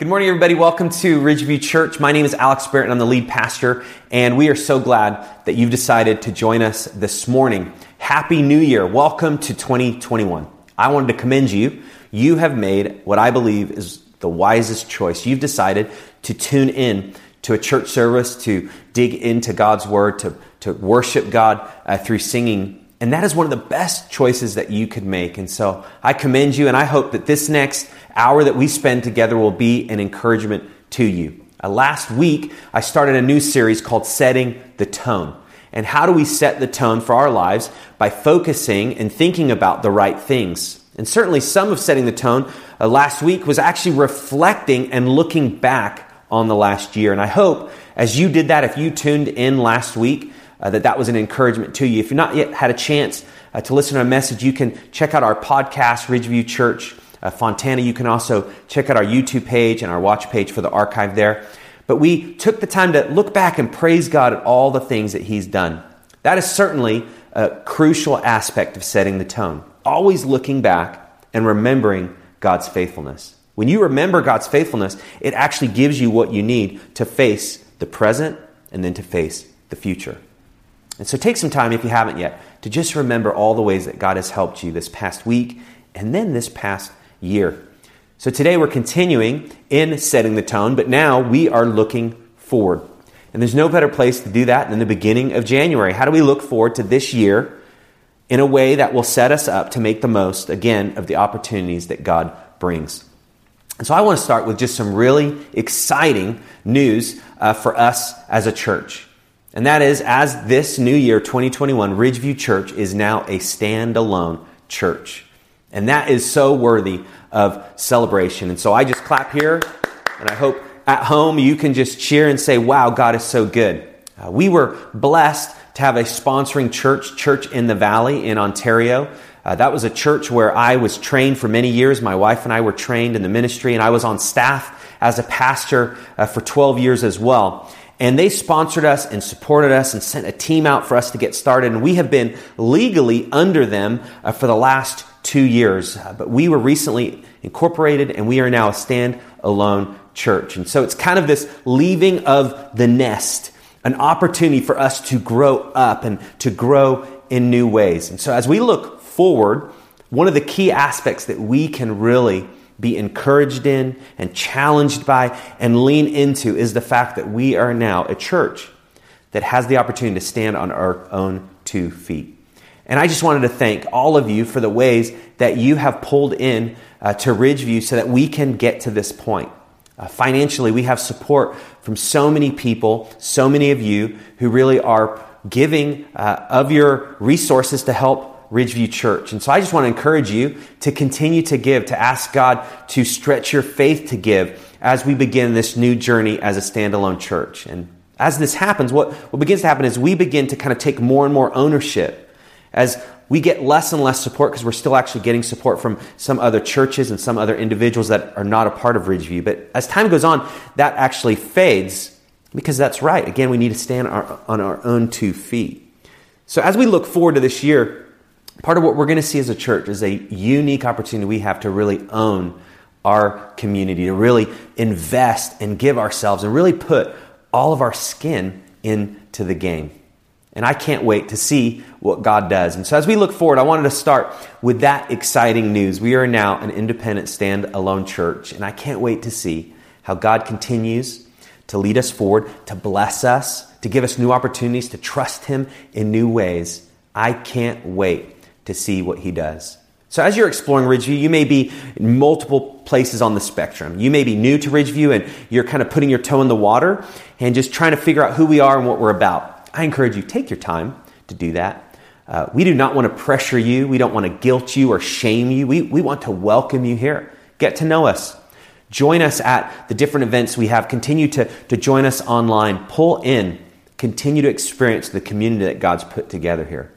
Good morning, everybody. Welcome to Ridgeview Church. My name is Alex Barrett, and I'm the lead pastor. And we are so glad that you've decided to join us this morning. Happy New Year. Welcome to 2021. I wanted to commend you. You have made what I believe is the wisest choice. You've decided to tune in to a church service, to dig into God's Word, to, to worship God uh, through singing. And that is one of the best choices that you could make. And so I commend you, and I hope that this next hour that we spend together will be an encouragement to you. Uh, last week, I started a new series called Setting the Tone. And how do we set the tone for our lives? By focusing and thinking about the right things. And certainly, some of setting the tone uh, last week was actually reflecting and looking back on the last year. And I hope as you did that, if you tuned in last week, uh, that that was an encouragement to you. If you've not yet had a chance uh, to listen to a message, you can check out our podcast, Ridgeview Church uh, Fontana. You can also check out our YouTube page and our watch page for the archive there. But we took the time to look back and praise God at all the things that He's done. That is certainly a crucial aspect of setting the tone. Always looking back and remembering God's faithfulness. When you remember God's faithfulness, it actually gives you what you need to face the present and then to face the future. And so take some time, if you haven't yet, to just remember all the ways that God has helped you this past week and then this past year. So today we're continuing in setting the tone, but now we are looking forward. And there's no better place to do that than the beginning of January. How do we look forward to this year in a way that will set us up to make the most, again, of the opportunities that God brings? And so I want to start with just some really exciting news uh, for us as a church. And that is, as this new year, 2021, Ridgeview Church is now a standalone church. And that is so worthy of celebration. And so I just clap here, and I hope at home you can just cheer and say, wow, God is so good. Uh, we were blessed to have a sponsoring church, Church in the Valley in Ontario. Uh, that was a church where I was trained for many years. My wife and I were trained in the ministry, and I was on staff as a pastor uh, for 12 years as well. And they sponsored us and supported us and sent a team out for us to get started. And we have been legally under them uh, for the last two years. Uh, but we were recently incorporated and we are now a stand-alone church. And so it's kind of this leaving of the nest, an opportunity for us to grow up and to grow in new ways. And so as we look forward, one of the key aspects that we can really be encouraged in and challenged by and lean into is the fact that we are now a church that has the opportunity to stand on our own two feet. And I just wanted to thank all of you for the ways that you have pulled in uh, to Ridgeview so that we can get to this point. Uh, financially, we have support from so many people, so many of you who really are giving uh, of your resources to help Ridgeview Church. And so I just want to encourage you to continue to give, to ask God to stretch your faith to give as we begin this new journey as a standalone church. And as this happens, what, what begins to happen is we begin to kind of take more and more ownership as we get less and less support because we're still actually getting support from some other churches and some other individuals that are not a part of Ridgeview. But as time goes on, that actually fades because that's right. Again, we need to stand our, on our own two feet. So as we look forward to this year, part of what we're going to see as a church is a unique opportunity we have to really own our community, to really invest and give ourselves and really put all of our skin into the game. And I can't wait to see what God does. And so as we look forward, I wanted to start with that exciting news. We are now an independent, stand-alone church, and I can't wait to see how God continues to lead us forward, to bless us, to give us new opportunities, to trust Him in new ways. I can't wait to see what He does. So, as you're exploring Ridgeview, you may be in multiple places on the spectrum. You may be new to Ridgeview and you're kind of putting your toe in the water and just trying to figure out who we are and what we're about. I encourage you, take your time to do that. Uh, we do not want to pressure you. We don't want to guilt you or shame you. We, we want to welcome you here. Get to know us. Join us at the different events we have. Continue to, to join us online. Pull in. Continue to experience the community that God's put together here.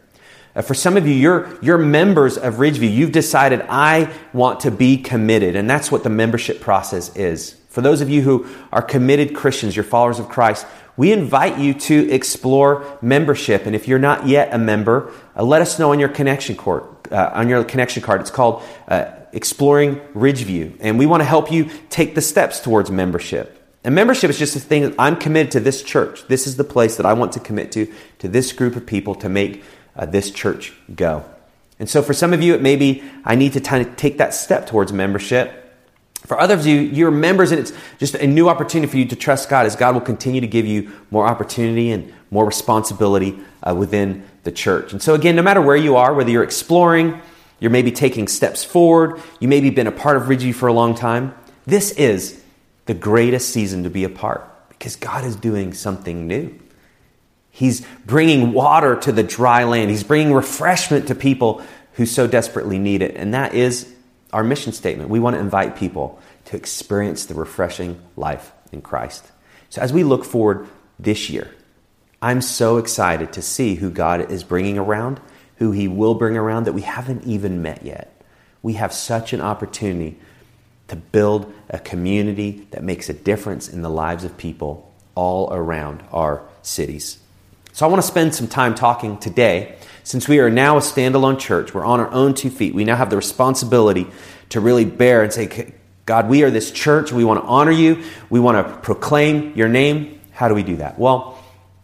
Uh, for some of you, you're, you're members of Ridgeview. You've decided, I want to be committed. And that's what the membership process is. For those of you who are committed Christians, you're followers of Christ, we invite you to explore membership. And if you're not yet a member, uh, let us know on your connection card. Uh, on your connection card, it's called uh, exploring Ridgeview, and we want to help you take the steps towards membership. And membership is just a thing that I'm committed to this church. This is the place that I want to commit to, to this group of people to make uh, this church go. And so for some of you, it may be I need to t- take that step towards membership. For others of you, you're members, and it's just a new opportunity for you to trust God as God will continue to give you more opportunity and more responsibility uh, within the church. And so, again, no matter where you are, whether you're exploring, you're maybe taking steps forward, you maybe been a part of Ridgeview for a long time, this is the greatest season to be a part because God is doing something new. He's bringing water to the dry land. He's bringing refreshment to people who so desperately need it. And that is our mission statement. We want to invite people to experience the refreshing life in Christ. So as we look forward this year, I'm so excited to see who God is bringing around, who He will bring around that we haven't even met yet. We have such an opportunity to build a community that makes a difference in the lives of people all around our cities. So I want to spend some time talking today since we are now a standalone church, we're on our own two feet. We now have the responsibility to really bear and say, God, we are this church. We want to honor you. We want to proclaim your name. How do we do that? Well,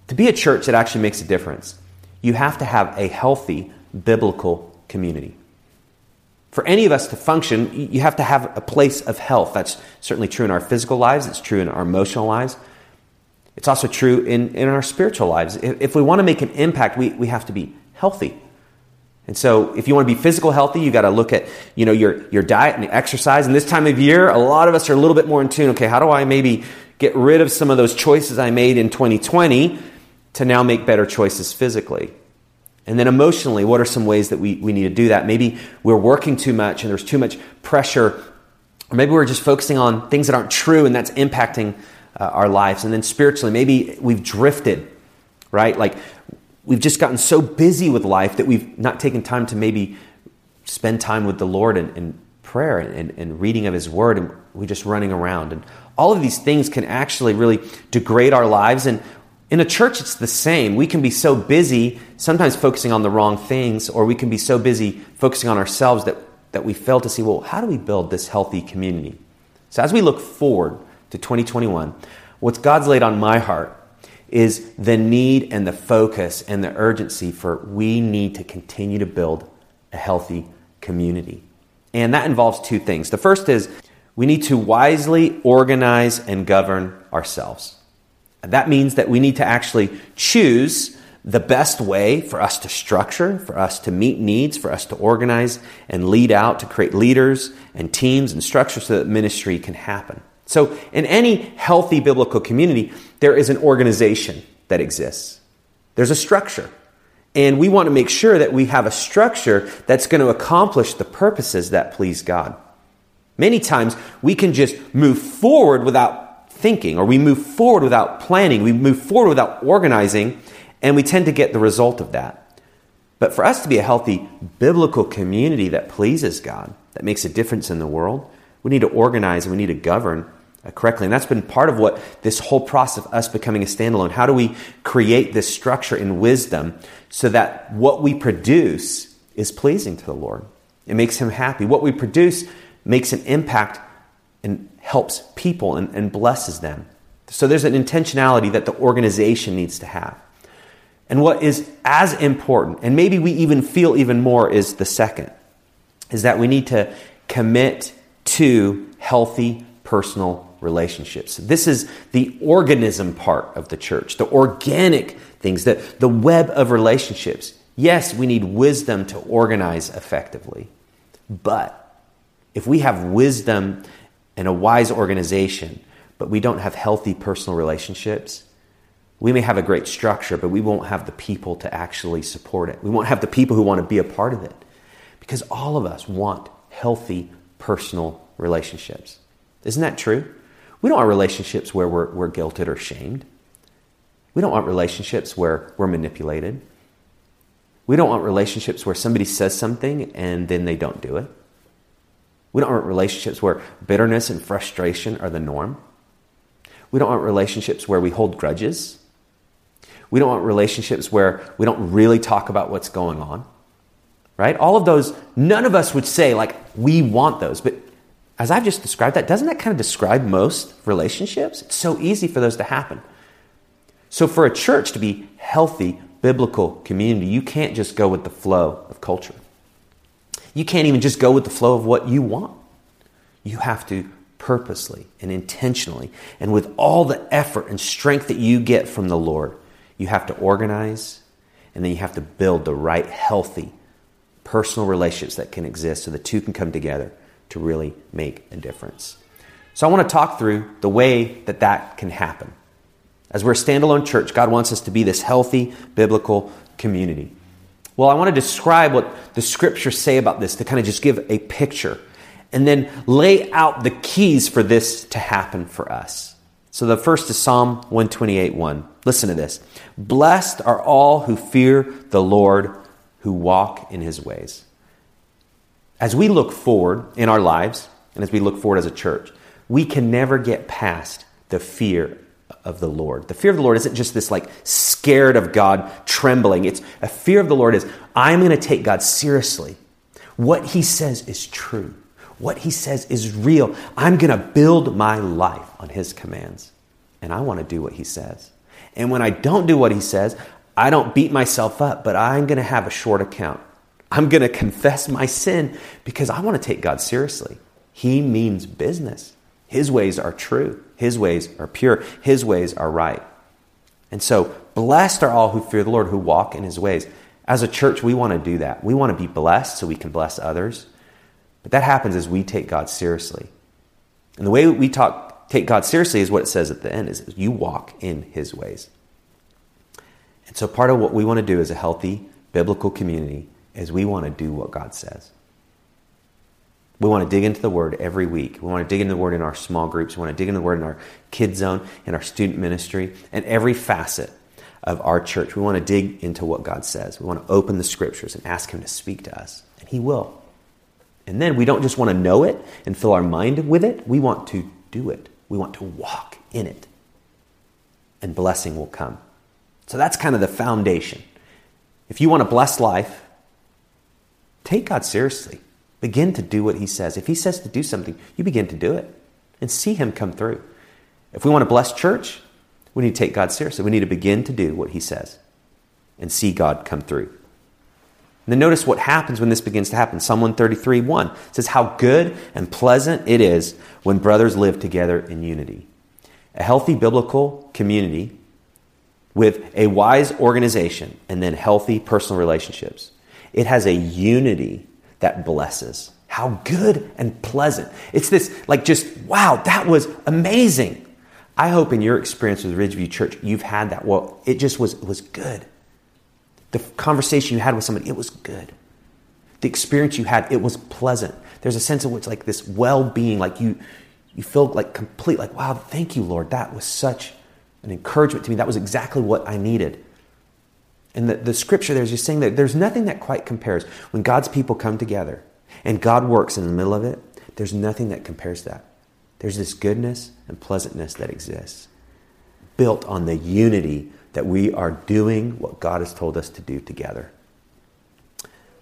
to be a church that actually makes a difference, you have to have a healthy biblical community. For any of us to function, you have to have a place of health. That's certainly true in our physical lives, it's true in our emotional lives. It's also true in, in our spiritual lives. If, we want to make an impact, we, we have to be healthy. And so if you want to be physical healthy, you got to look at, you know, your, your diet and exercise. And this time of year, a lot of us are a little bit more in tune. Okay, how do I maybe get rid of some of those choices I made in 2020 to now make better choices physically? And then emotionally, what are some ways that we, we need to do that? Maybe we're working too much and there's too much pressure. Or maybe we're just focusing on things that aren't true and that's impacting uh, our lives. And then spiritually, maybe we've drifted, right? Like we've just gotten so busy with life that we've not taken time to maybe spend time with the Lord in, in prayer and, and, and, reading of His Word, and we're just running around. And all of these things can actually really degrade our lives. And in a church, it's the same. We can be so busy, sometimes focusing on the wrong things, or we can be so busy focusing on ourselves that, that we fail to see, well, how do we build this healthy community? So as we look forward to 2021, what's God's laid on my heart is the need and the focus and the urgency for we need to continue to build a healthy community. And that involves two things. The first is we need to wisely organize and govern ourselves. That means that we need to actually choose the best way for us to structure, for us to meet needs, for us to organize and lead out, to create leaders and teams and structures so that ministry can happen. So, in any healthy biblical community, there is an organization that exists. There's a structure. And we want to make sure that we have a structure that's going to accomplish the purposes that please God. Many times we can just move forward without thinking, or we move forward without planning, we move forward without organizing, and we tend to get the result of that. But for us to be a healthy biblical community that pleases God, that makes a difference in the world, we need to organize and we need to govern Uh, correctly. And that's been part of what this whole process of us becoming a standalone. How do we create this structure in wisdom so that what we produce is pleasing to the Lord? It makes Him happy. What we produce makes an impact and helps people and, and blesses them. So there's an intentionality that the organization needs to have. And what is as important, and maybe we even feel even more, is the second, is that we need to commit to healthy personal relationships. This is the organism part of the church, the organic things, the, the web of relationships. Yes, we need wisdom to organize effectively. But if we have wisdom and a wise organization, but we don't have healthy personal relationships, we may have a great structure, but we won't have the people to actually support it. We won't have the people who want to be a part of it. Because all of us want healthy personal relationships. Isn't that true? We don't want relationships where we're, we're guilted or shamed. We don't want relationships where we're manipulated. We don't want relationships where somebody says something and then they don't do it. We don't want relationships where bitterness and frustration are the norm. We don't want relationships where we hold grudges. We don't want relationships where we don't really talk about what's going on. right? All of those, none of us would say, like, we want those. But as I've just described that, doesn't that kind of describe most relationships? It's so easy for those to happen. So, for a church to be healthy, biblical community, you can't just go with the flow of culture. You can't even just go with the flow of what you want. You have to purposely and intentionally, and with all the effort and strength that you get from the Lord, you have to organize and then you have to build the right, healthy, personal relationships that can exist so the two can come together to really make a difference. So, I want to talk through the way that that can happen. As we're a standalone church, God wants us to be this healthy, biblical community. Well, I want to describe what the scriptures say about this to kind of just give a picture and then lay out the keys for this to happen for us. So the first is Psalm 128 1. Listen to this. Blessed are all who fear the Lord, who walk in his ways. As we look forward in our lives, and as we look forward as a church, we can never get past the fear of the Lord. The fear of the Lord isn't just this like scared of God trembling. It's a fear of the Lord is I'm going to take God seriously. What he says is true. What he says is real. I'm going to build my life on his commands. And I want to do what he says. And when I don't do what he says, I don't beat myself up, but I'm going to have a short account. I'm going to confess my sin because I want to take God seriously. He means business. His ways are true. His ways are pure. His ways are right. And so, blessed are all who fear the Lord, who walk in his ways. As a church, we want to do that. We want to be blessed so we can bless others. But that happens as we take God seriously. And the way we talk, take God seriously is what it says at the end is you walk in his ways. And so part of what we want to do as a healthy biblical community is we want to do what God says. We want to dig into the Word every week. We want to dig into the Word in our small groups. We want to dig into the Word in our kids zone, in our student ministry, and every facet of our church. We want to dig into what God says. We want to open the Scriptures and ask Him to speak to us, and He will. And then we don't just want to know it and fill our mind with it, we want to do it. We want to walk in it. And blessing will come. So that's kind of the foundation. If you want a blessed life, take God seriously. Begin to do what He says. If He says to do something, you begin to do it and see Him come through. If we want a blessed church, we need to take God seriously. We need to begin to do what He says and see God come through. And then notice what happens when this begins to happen. Psalm 133 1 says, How good and pleasant it is when brothers live together in unity. A healthy biblical community with a wise organization and then healthy personal relationships. It has a unity that blesses. How good and pleasant. It's this, like, just, wow, that was amazing. I hope in your experience with Ridgeview Church, you've had that. Well, it just was, was good. The conversation you had with somebody, it was good. The experience you had, it was pleasant. There's a sense of which like this well-being, like you you feel like complete, like, wow, thank you, Lord. That was such an encouragement to me. That was exactly what I needed. And the, the scripture there's just saying that there's nothing that quite compares. When God's people come together and God works in the middle of it, there's nothing that compares that. There's this goodness and pleasantness that exists, built on the unity that we are doing what God has told us to do together.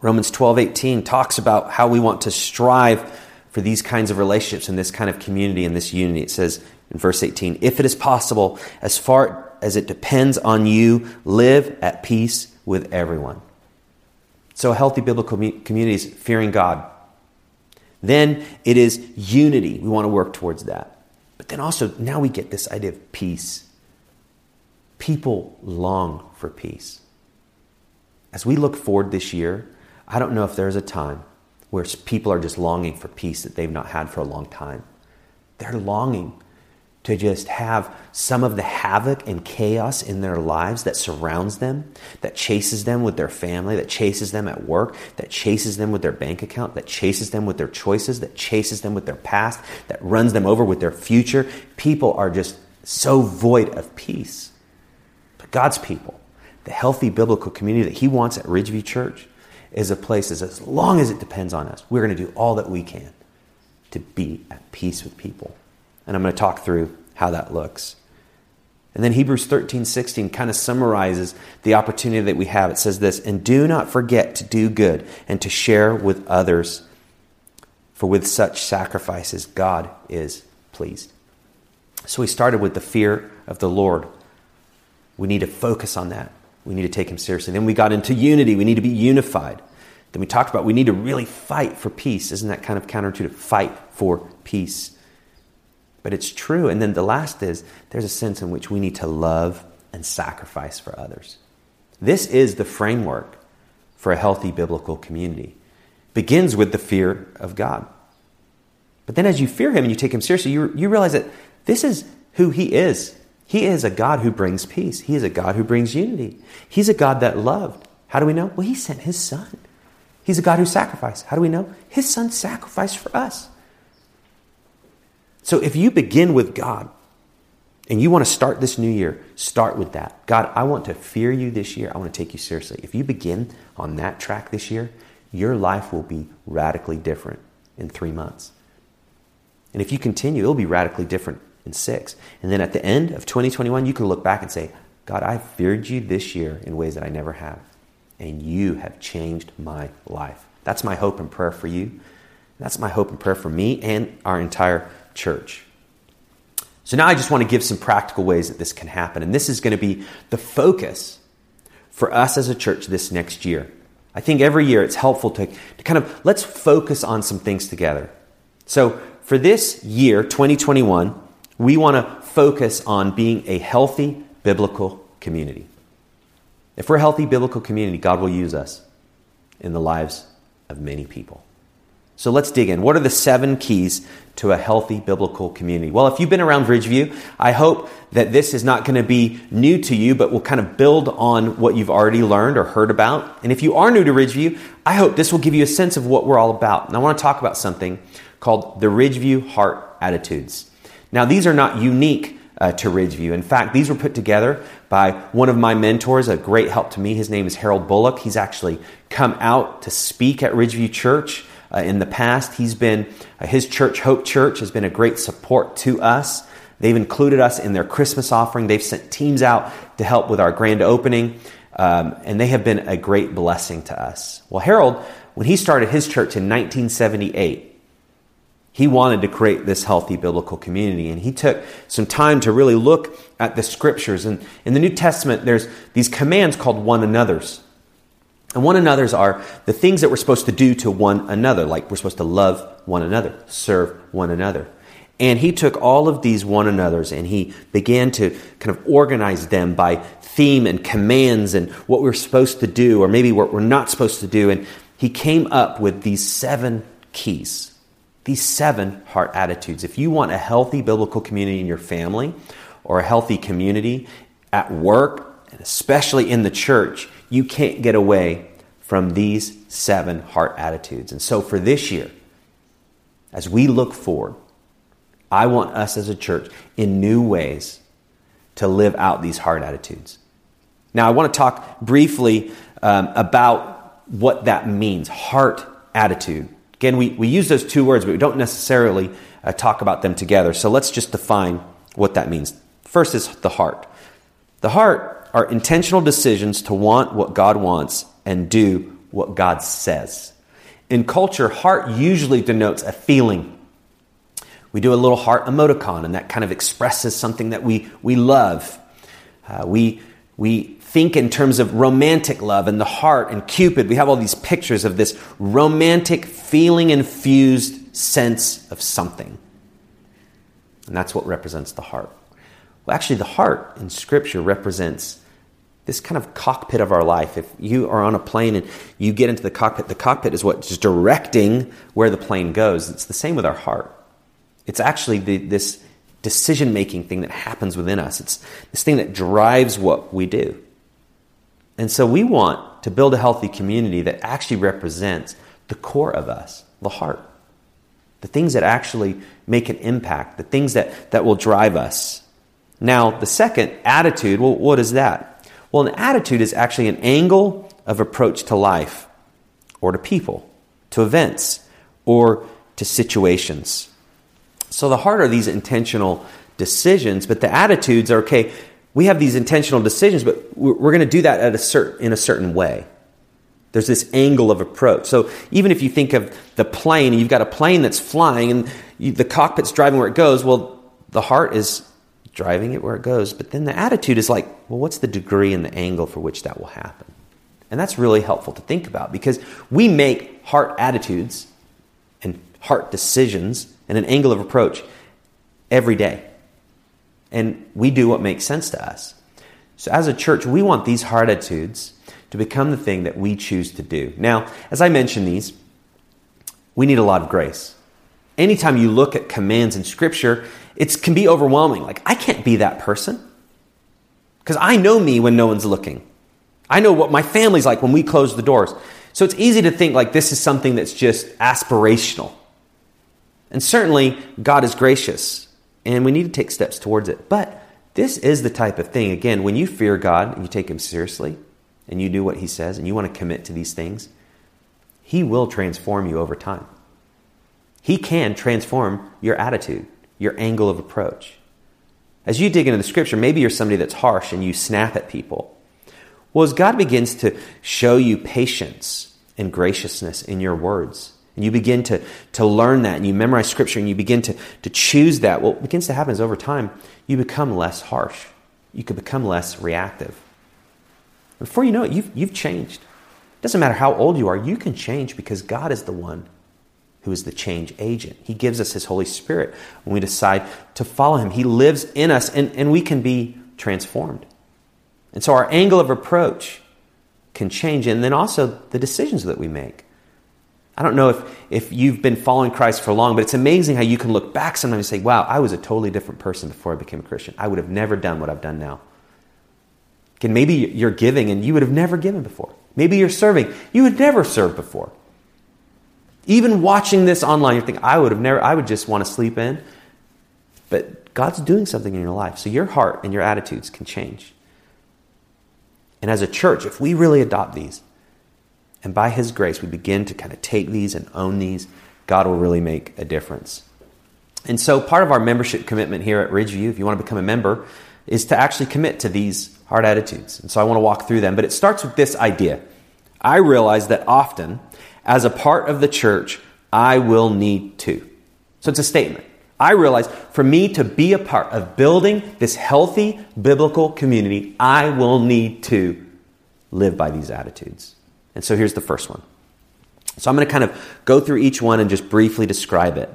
Romans 12, 18 talks about how we want to strive for these kinds of relationships and this kind of community and this unity. It says in verse 18, if it is possible, as far as it depends on you, live at peace with everyone. So, healthy biblical community is fearing God. Then it is unity. We want to work towards that. But then also, now we get this idea of peace people long for peace. As we look forward this year, I don't know if there's a time where people are just longing for peace that they've not had for a long time. They're longing to just have some of the havoc and chaos in their lives that surrounds them, that chases them with their family, that chases them at work, that chases them with their bank account, that chases them with their choices, that chases them with their past, that runs them over with their future. People are just so void of peace. But God's people, the healthy biblical community that He wants at Ridgeview Church, is a place that, as long as it depends on us, we're going to do all that we can to be at peace with people. And I'm going to talk through how that looks. And then Hebrews 13, 16 kind of summarizes the opportunity that we have. It says this, and do not forget to do good and to share with others, for with such sacrifices God is pleased. So we started with the fear of the Lord. We need to focus on that. We need to take him seriously. Then we got into unity. We need to be unified. Then we talked about we need to really fight for peace. Isn't that kind of counterintuitive? Fight for peace. But it's true. And then the last is there's a sense in which we need to love and sacrifice for others. This is the framework for a healthy biblical community. It begins with the fear of God. But then as you fear him and you take him seriously, you, you realize that this is who he is. He is a God who brings peace. He is a God who brings unity. He's a God that loved. How do we know? Well, he sent his son. He's a God who sacrificed. How do we know? His son sacrificed for us. So if you begin with God and you want to start this new year, start with that. God, I want to fear you this year. I want to take you seriously. If you begin on that track this year, your life will be radically different in three months. And if you continue, it'll be radically different in six. And then at the end of 2021, you can look back and say, God, I feared you this year in ways that I never have. And you have changed my life. That's my hope and prayer for you. That's my hope and prayer for me and our entire church. So now I just want to give some practical ways that this can happen. And this is going to be the focus for us as a church this next year. I think every year it's helpful to, to kind of let's focus on some things together. So for this year, 2021, we want to focus on being a healthy biblical community. If we're a healthy biblical community, God will use us in the lives of many people. So let's dig in. What are the seven keys to a healthy biblical community? Well, if you've been around Ridgeview, I hope that this is not going to be new to you, but will kind of build on what you've already learned or heard about. And if you are new to Ridgeview, I hope this will give you a sense of what we're all about. And I want to talk about something called the Ridgeview Heart Attitudes. Now, these are not unique uh, to Ridgeview. In fact, these were put together by one of my mentors, a great help to me. His name is Harold Bullock. He's actually come out to speak at Ridgeview Church uh, in the past. He's been, uh, his church, Hope Church, has been a great support to us. They've included us in their Christmas offering. They've sent teams out to help with our grand opening, um, and they have been a great blessing to us. Well, Harold, when he started his church in 1978, he wanted to create this healthy biblical community, and he took some time to really look at the scriptures. And in the New Testament, there's these commands called one another's. And one another's are the things that we're supposed to do to one another, like we're supposed to love one another, serve one another. And he took all of these one another's and he began to kind of organize them by theme and commands and what we're supposed to do, or maybe what we're not supposed to do. And he came up with these seven keys, these seven heart attitudes. If you want a healthy biblical community in your family or a healthy community at work, and especially in the church, you can't get away from these seven heart attitudes. And so for this year, as we look forward, I want us as a church in new ways to live out these heart attitudes. Now, I want to talk briefly um, about what that means heart attitude. Again, we, we use those two words, but we don't necessarily uh, talk about them together. So let's just define what that means. First is the heart. The heart are intentional decisions to want what God wants and do what God says. In culture, heart usually denotes a feeling. We do a little heart emoticon, and that kind of expresses something that we, we love. Uh, we, we think in terms of romantic love and the heart and Cupid. We have all these pictures of this romantic, feeling infused sense of something. And that's what represents the heart. Well, actually, the heart in Scripture represents this kind of cockpit of our life. If you are on a plane and you get into the cockpit, the cockpit is what is directing where the plane goes. It's the same with our heart. It's actually the, this decision making thing that happens within us, it's this thing that drives what we do. And so we want to build a healthy community that actually represents the core of us, the heart. The things that actually make an impact, the things that, that will drive us. Now, the second, attitude, well, what is that? Well, an attitude is actually an angle of approach to life or to people, to events, or to situations. So the heart are these intentional decisions, but the attitudes are okay, we have these intentional decisions, but we're going to do that at a in a certain way. There's this angle of approach. So even if you think of the plane, you've got a plane that's flying and you, the cockpit's driving where it goes, well, the heart is driving it where it goes. But then the attitude is like, well, what's the degree and the angle for which that will happen? And that's really helpful to think about because we make heart attitudes and heart decisions and an angle of approach every day. And we do what makes sense to us. So, as a church, we want these heart attitudes to become the thing that we choose to do. Now, as I mentioned these, we need a lot of grace. Anytime you look at commands in Scripture, it can be overwhelming. Like, I can't be that person because I know me when no one's looking. I know what my family's like when we close the doors. So it's easy to think like this is something that's just aspirational. And certainly, God is gracious, and we need to take steps towards it. But this is the type of thing, again, when you fear God and you take Him seriously, and you do what He says, and you want to commit to these things, He will transform you over time. He can transform your attitude, your angle of approach. As you dig into the scripture, maybe you're somebody that's harsh and you snap at people. Well, as God begins to show you patience and graciousness in your words, and you begin to, to learn that, and you memorize scripture, and you begin to, to choose that, what begins to happen is over time, you become less harsh. You can become less reactive. Before you know it, you've, you've changed. It doesn't matter how old you are, you can change because God is the one who is the change agent. He gives us His Holy Spirit when we decide to follow Him. He lives in us, and, and we can be transformed. And so our angle of approach can change, and then also the decisions that we make. I don't know if, if you've been following Christ for long, but it's amazing how you can look back sometimes and say, wow, I was a totally different person before I became a Christian. I would have never done what I've done now. Again, maybe you're giving and you would have never given before. Maybe you're serving. You would never serve before. Even watching this online, you're thinking, I would have never, I would just want to sleep in. But God's doing something in your life. So your heart and your attitudes can change. And as a church, if we really adopt these, and by His grace, we begin to kind of take these and own these, God will really make a difference. And so, part of our membership commitment here at Ridgeview, if you want to become a member, is to actually commit to these heart attitudes. And so, I want to walk through them. But it starts with this idea I realize that often, as a part of the church, I will need to. So, it's a statement. I realize for me to be a part of building this healthy biblical community, I will need to live by these attitudes. And so here's the first one. So I'm going to kind of go through each one and just briefly describe it.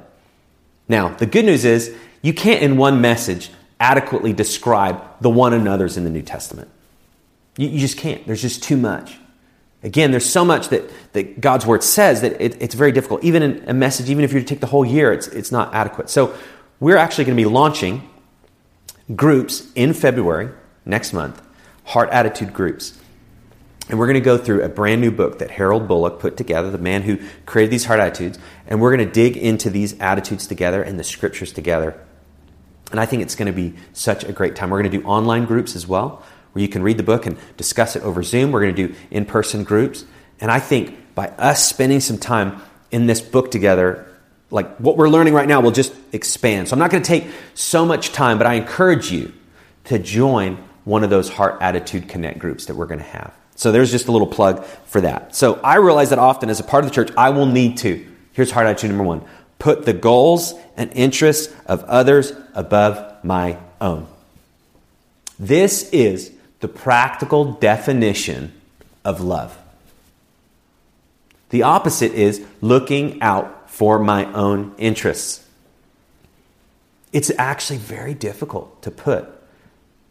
Now, the good news is you can't in one message adequately describe the one another's in the New Testament. You, you just can't. There's just too much. Again, there's so much that, that God's word says that it, it's very difficult. Even in a message, even if you take the whole year, it's, it's not adequate. So we're actually going to be launching groups in February, next month, heart attitude groups. And we're going to go through a brand new book that Harold Bullock put together, the man who created these heart attitudes. And we're going to dig into these attitudes together and the scriptures together. And I think it's going to be such a great time. We're going to do online groups as well where you can read the book and discuss it over Zoom. We're going to do in person groups. And I think by us spending some time in this book together, like what we're learning right now will just expand. So I'm not going to take so much time, but I encourage you to join one of those Heart Attitude Connect groups that we're going to have. So there's just a little plug for that. So I realize that often as a part of the church, I will need to, here's Heart Attitude number one, put the goals and interests of others above my own. This is the practical definition of love. The opposite is looking out for my own interests. It's actually very difficult to put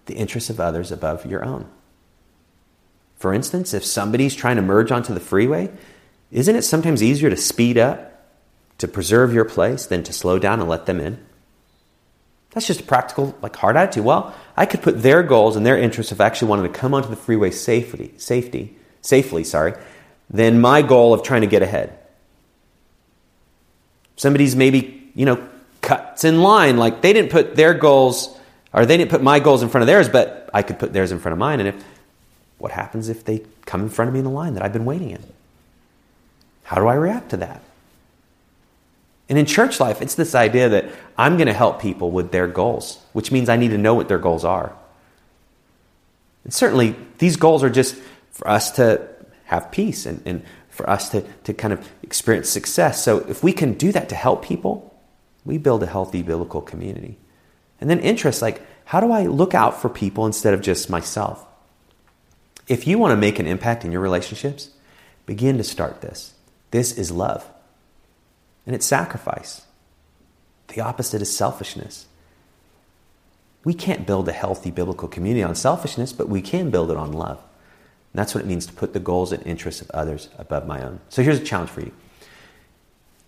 the interests of others above your own. For instance, if somebody's trying to merge onto the freeway, isn't it sometimes easier to speed up to preserve your place than to slow down and let them in? That's just a practical, like heart attitude. Well, I could put their goals and their interests of actually wanting to come onto the freeway safely, safety, safely, sorry, than my goal of trying to get ahead. Somebody's maybe, you know, cuts in line, like they didn't put their goals, or they didn't put my goals in front of theirs, but I could put theirs in front of mine. And if what happens if they come in front of me in the line that I've been waiting in? How do I react to that? And in church life, it's this idea that I'm going to help people with their goals, which means I need to know what their goals are. And certainly, these goals are just for us to have peace and, and for us to, to kind of experience success. So, if we can do that to help people, we build a healthy biblical community. And then, interest like, how do I look out for people instead of just myself? If you want to make an impact in your relationships, begin to start this. This is love, and it's sacrifice. The opposite is selfishness. We can't build a healthy biblical community on selfishness, but we can build it on love. And that's what it means to put the goals and interests of others above my own. So here's a challenge for you.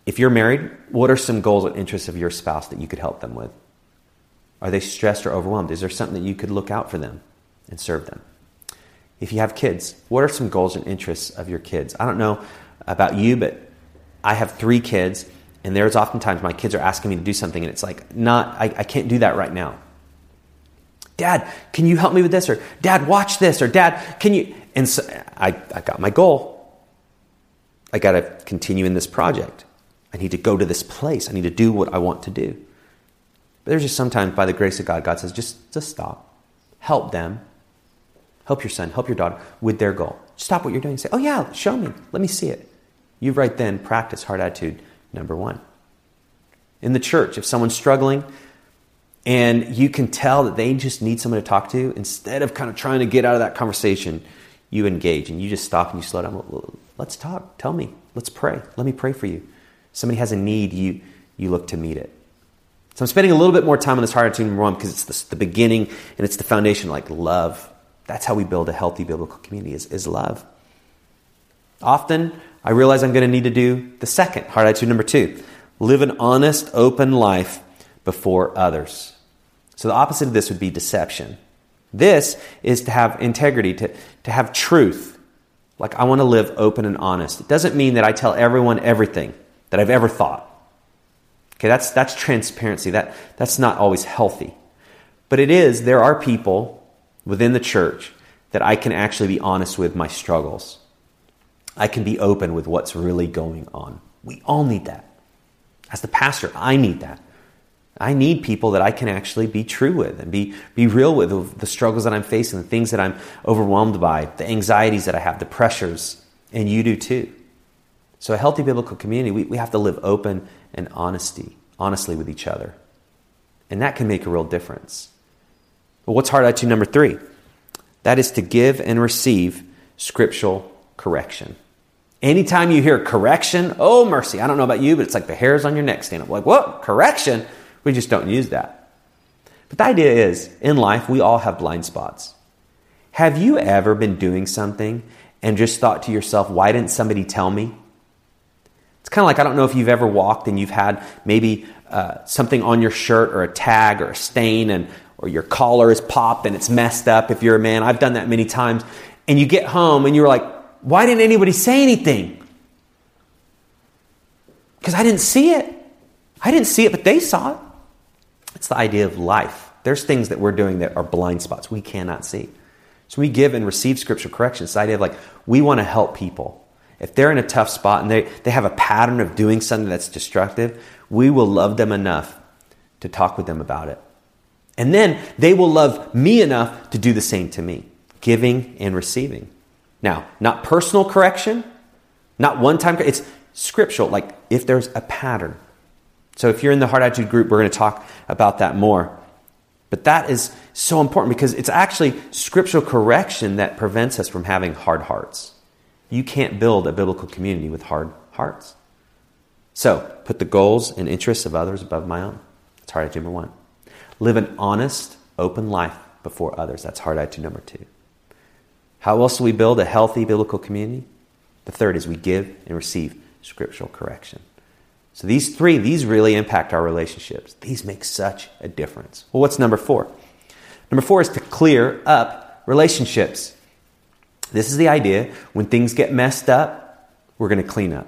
If you're married, what are some goals and interests of your spouse that you could help them with? Are they stressed or overwhelmed? Is there something that you could look out for them and serve them? If you have kids, what are some goals and interests of your kids? I don't know about you, but I have three kids, and there's oftentimes my kids are asking me to do something, and it's like, not, I, I can't do that right now. Dad, can you help me with this? Or Dad, watch this. Or Dad, can you? And so I, I got my goal. I got to continue in this project. I need to go to this place. I need to do what I want to do. But there's just sometimes, by the grace of God, God says, just, just stop. Help them. Help your son, help your daughter with their goal. Stop what you're doing. Say, oh, yeah, show me. Let me see it. You right then practice heart attitude number one. In the church, if someone's struggling, and you can tell that they just need someone to talk to. Instead of kind of trying to get out of that conversation, you engage and you just stop and you slow down. Let's talk. Tell me. Let's pray. Let me pray for you. Somebody has a need, you, you look to meet it. So I'm spending a little bit more time on this heart attitude number one because it's the, the beginning and it's the foundation, like love. That's how we build a healthy biblical community is, is love. Often, I realize I'm going to need to do the second, heart attitude number two. Live an honest, open life before others. So the opposite of this would be deception. This is to have integrity, to, to have truth. Like, I want to live open and honest. It doesn't mean that I tell everyone everything that I've ever thought. Okay, that's, that's transparency. That, that's not always healthy. But it is, there are people within the church that I can actually be honest with my struggles. I can be open with what's really going on. We all need that. As the pastor, I need that. I need people that I can actually be true with and be, be real with the struggles that I'm facing, the things that I'm overwhelmed by, the anxieties that I have, the pressures, and you do too. So, a healthy biblical community, we, we have to live open and honesty, honestly with each other. And that can make a real difference. But what's heart attitude number three? That is to give and receive scriptural correction. Anytime you hear correction, oh mercy, I don't know about you, but it's like the hairs on your neck stand up. Like, what? Correction? We just don't use that. But the idea is in life, we all have blind spots. Have you ever been doing something and just thought to yourself, why didn't somebody tell me? It's kind of like I don't know if you've ever walked and you've had maybe uh, something on your shirt or a tag or a stain and or your collar is popped and it's messed up if you're a man. I've done that many times. And you get home and you're like, why didn't anybody say anything? Because I didn't see it. I didn't see it, but they saw it. It's the idea of life. There's things that we're doing that are blind spots we cannot see. So we give and receive scripture correction. It's the idea of like, we want to help people. If they're in a tough spot and they, they have a pattern of doing something that's destructive, we will love them enough to talk with them about it. And then they will love me enough to do the same to me, giving and receiving. Now, not personal correction, not one time, it's scriptural, like if there's a pattern. So if you're in the heart attitude group, we're going to talk about that more. But that is so important because it's actually scriptural correction that prevents us from having hard hearts. You can't build a biblical community with hard hearts. So, put the goals and interests of others above my own. That's heart attitude number one. Live an honest, open life before others. That's heart attitude number two. How else do we build a healthy biblical community? The third is we give and receive scriptural correction. So these three, these really impact our relationships. These make such a difference. Well, what's number four? Number four is to clear up relationships. This is the idea when things get messed up, we're going to clean up.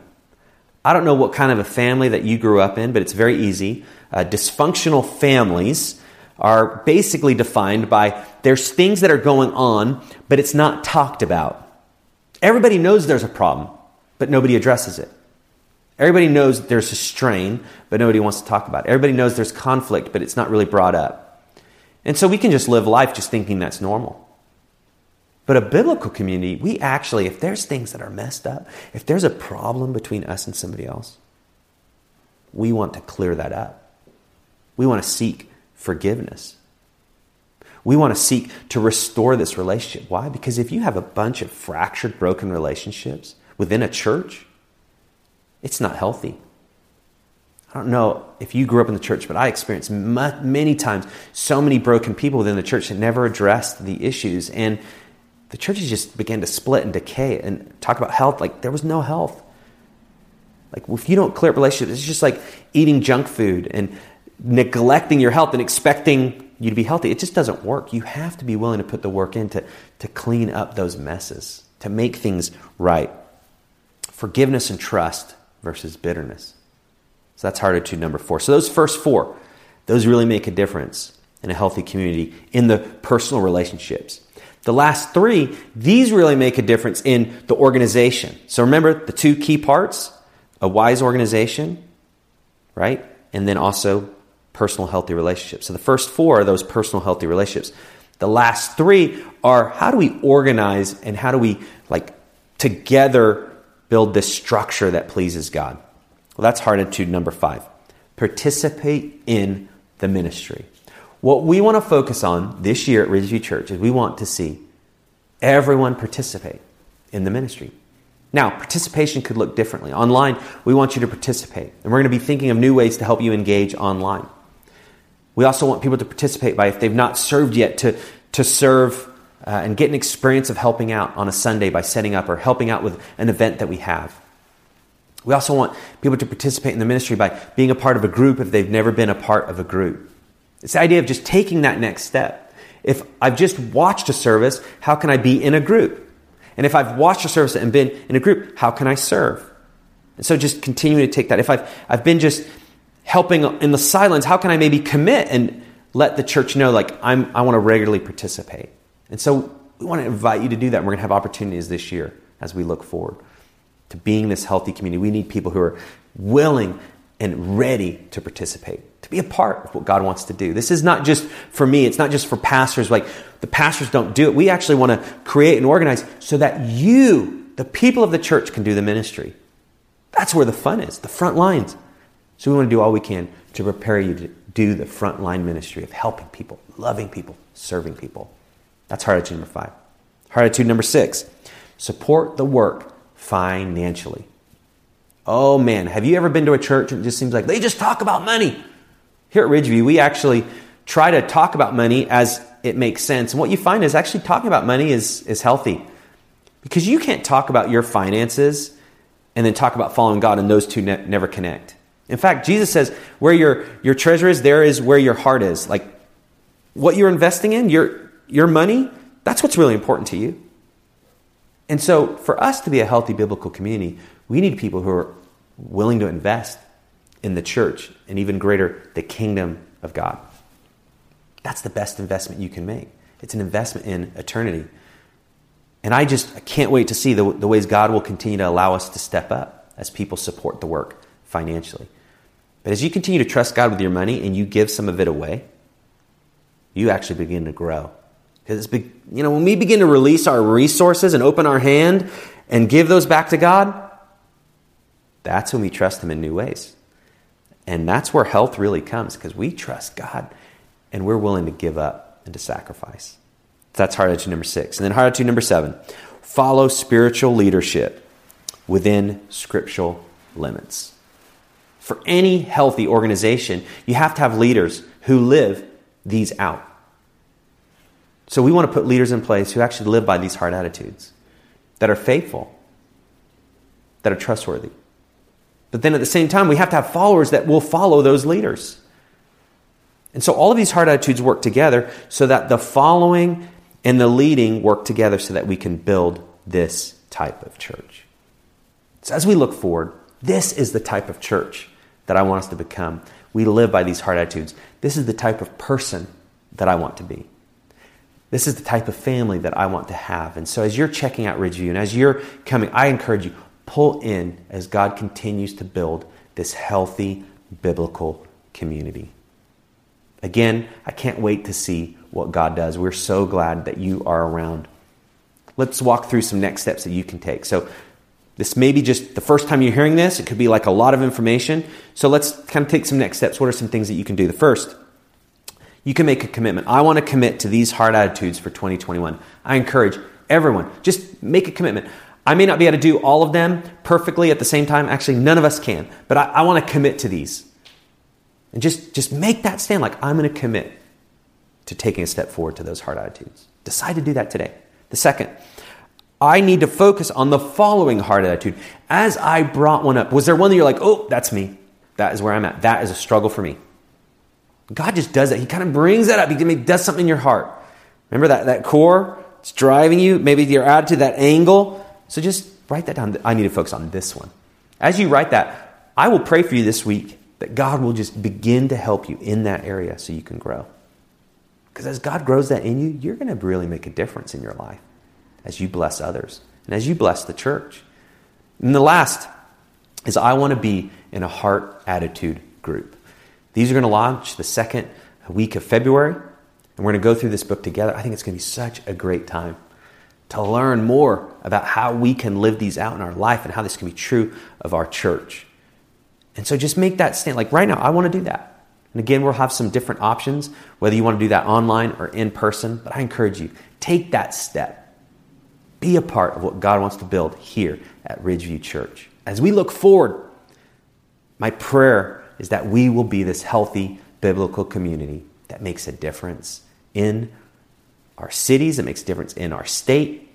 I don't know what kind of a family that you grew up in, but it's very easy. Uh, dysfunctional families are basically defined by there's things that are going on, but it's not talked about. Everybody knows there's a problem, but nobody addresses it. Everybody knows there's a strain, but nobody wants to talk about it. Everybody knows there's conflict, but it's not really brought up. And so we can just live life just thinking that's normal. But a biblical community, we actually, if there's things that are messed up, if there's a problem between us and somebody else, we want to clear that up. We want to seek forgiveness. We want to seek to restore this relationship. Why? Because if you have a bunch of fractured, broken relationships within a church, it's not healthy. I don't know if you grew up in the church, but I experienced many times so many broken people within the church that never addressed the issues. And the churches just began to split and decay and talk about health like there was no health. Like if you don't clear up relationships, it's just like eating junk food and neglecting your health and expecting you to be healthy. It just doesn't work. You have to be willing to put the work in to, to clean up those messes, to make things right. Forgiveness and trust versus bitterness. So that's heart number four. So those first four, those really make a difference in a healthy community in the personal relationships. The last three, these really make a difference in the organization. So remember the two key parts a wise organization, right? And then also personal healthy relationships. So the first four are those personal healthy relationships. The last three are how do we organize and how do we like together build this structure that pleases God? Well, that's heart attitude number five. Participate in the ministry. What we want to focus on this year at Ridgeview Church is we want to see everyone participate in the ministry. Now, participation could look differently. Online, we want you to participate, and we're going to be thinking of new ways to help you engage online. We also want people to participate by, if they've not served yet, to, to serve uh, and get an experience of helping out on a Sunday by setting up or helping out with an event that we have. We also want people to participate in the ministry by being a part of a group if they've never been a part of a group. It's the idea of just taking that next step. If I've just watched a service, how can I be in a group? And if I've watched a service and been in a group, how can I serve? And so just continuing to take that. If I've, I've been just helping in the silence, how can I maybe commit and let the church know, like, I'm, I want to regularly participate? And so we want to invite you to do that. We're going to have opportunities this year as we look forward to being this healthy community. We need people who are willing and ready to participate, to be a part of what God wants to do. This is not just for me, it's not just for pastors. Like the pastors don't do it. We actually want to create and organize so that you, the people of the church, can do the ministry. That's where the fun is, the front lines. So we want to do all we can to prepare you to do the front line ministry of helping people, loving people, serving people. That's heart attitude number five. Heart attitude number six support the work financially. Oh man, have you ever been to a church and it just seems like they just talk about money? Here at Ridgeview, we actually try to talk about money as it makes sense. And what you find is actually talking about money is, is healthy. Because you can't talk about your finances and then talk about following God, and those two ne- never connect. In fact, Jesus says, where your, your treasure is, there is where your heart is. Like what you're investing in, your, your money, that's what's really important to you. And so, for us to be a healthy biblical community, we need people who are willing to invest in the church and even greater, the kingdom of God. That's the best investment you can make. It's an investment in eternity. And I just I can't wait to see the, the ways God will continue to allow us to step up as people support the work financially. But as you continue to trust God with your money and you give some of it away, you actually begin to grow. Because you know, when we begin to release our resources and open our hand and give those back to God, that's when we trust Him in new ways. And that's where health really comes because we trust God and we're willing to give up and to sacrifice. That's heart attitude number six. And then heart attitude number seven follow spiritual leadership within scriptural limits. For any healthy organization, you have to have leaders who live these out. So we want to put leaders in place who actually live by these heart attitudes, that are faithful, that are trustworthy. But then at the same time, we have to have followers that will follow those leaders. And so all of these heart attitudes work together so that the following and the leading work together so that we can build this type of church. So as we look forward, this is the type of church that I want us to become. We live by these heart attitudes. This is the type of person that I want to be. This is the type of family that I want to have. And so as you're checking out Ridgeview and as you're coming, I encourage you, pull in as God continues to build this healthy biblical community. Again, I can't wait to see what God does. We're so glad that you are around. let's walk through some next steps that you can take. So, this may be just the first time you're hearing this. It could be like a lot of information. So, let's kind of take some next steps. What are some things that you can do? The first, you can make a commitment. I want to commit to these heart attitudes for 2021. I encourage everyone, just make a commitment. I may not be able to do all of them perfectly at the same time. Actually, none of us can. But I, I want to commit to these. And just, just make that stand like I'm going to commit to taking a step forward to those heart attitudes. Decide to do that today. The second, I need to focus on the following heart attitude. As I brought one up, was there one that you're like, oh, that's me? That is where I'm at. That is a struggle for me. God just does that. He kind of brings that up. He does something in your heart. Remember that, that core? It's driving you. Maybe your attitude, that angle. So just write that down. I need to focus on this one. As you write that, I will pray for you this week that God will just begin to help you in that area so you can grow. Because as God grows that in you, you're going to really make a difference in your life as you bless others and as you bless the church. And the last is I want to be in a heart attitude group. These are going to launch the second week of February, and we're going to go through this book together. I think it's going to be such a great time to learn more about how we can live these out in our life and how this can be true of our church. And so just make that stand. Like right now, I want to do that. And again, we'll have some different options, whether you want to do that online or in person. But I encourage you, take that step. Be a part of what God wants to build here at Ridgeview Church. As we look forward, my prayer is that we will be this healthy biblical community that makes a difference in our cities, it makes a difference in our state,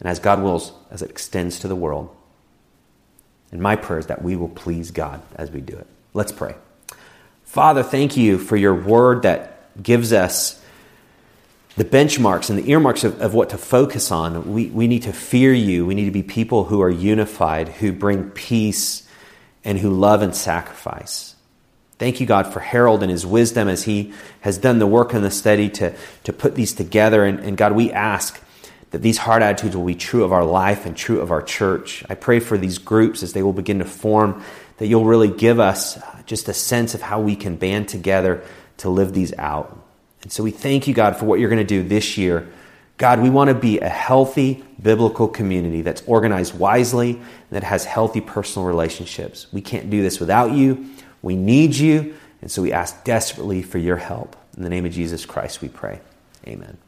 and as God wills, as it extends to the world. And my prayer is that we will please God as we do it. Let's pray. Father, thank you for your word that gives us the benchmarks and the earmarks of, of what to focus on. We, we need to fear you. We need to be people who are unified, who bring peace, and who love and sacrifice. Thank you, God, for Harold and his wisdom as he has done the work and the study to, to put these together. And, and God, we ask that these heart attitudes will be true of our life and true of our church. I pray for these groups as they will begin to form that you'll really give us just a sense of how we can band together to live these out. And so we thank you, God, for what you're going to do this year. God, we want to be a healthy biblical community that's organized wisely that has healthy personal relationships. We can't do this without you. We need you. And so we ask desperately for your help. In the name of Jesus Christ, we pray. Amen.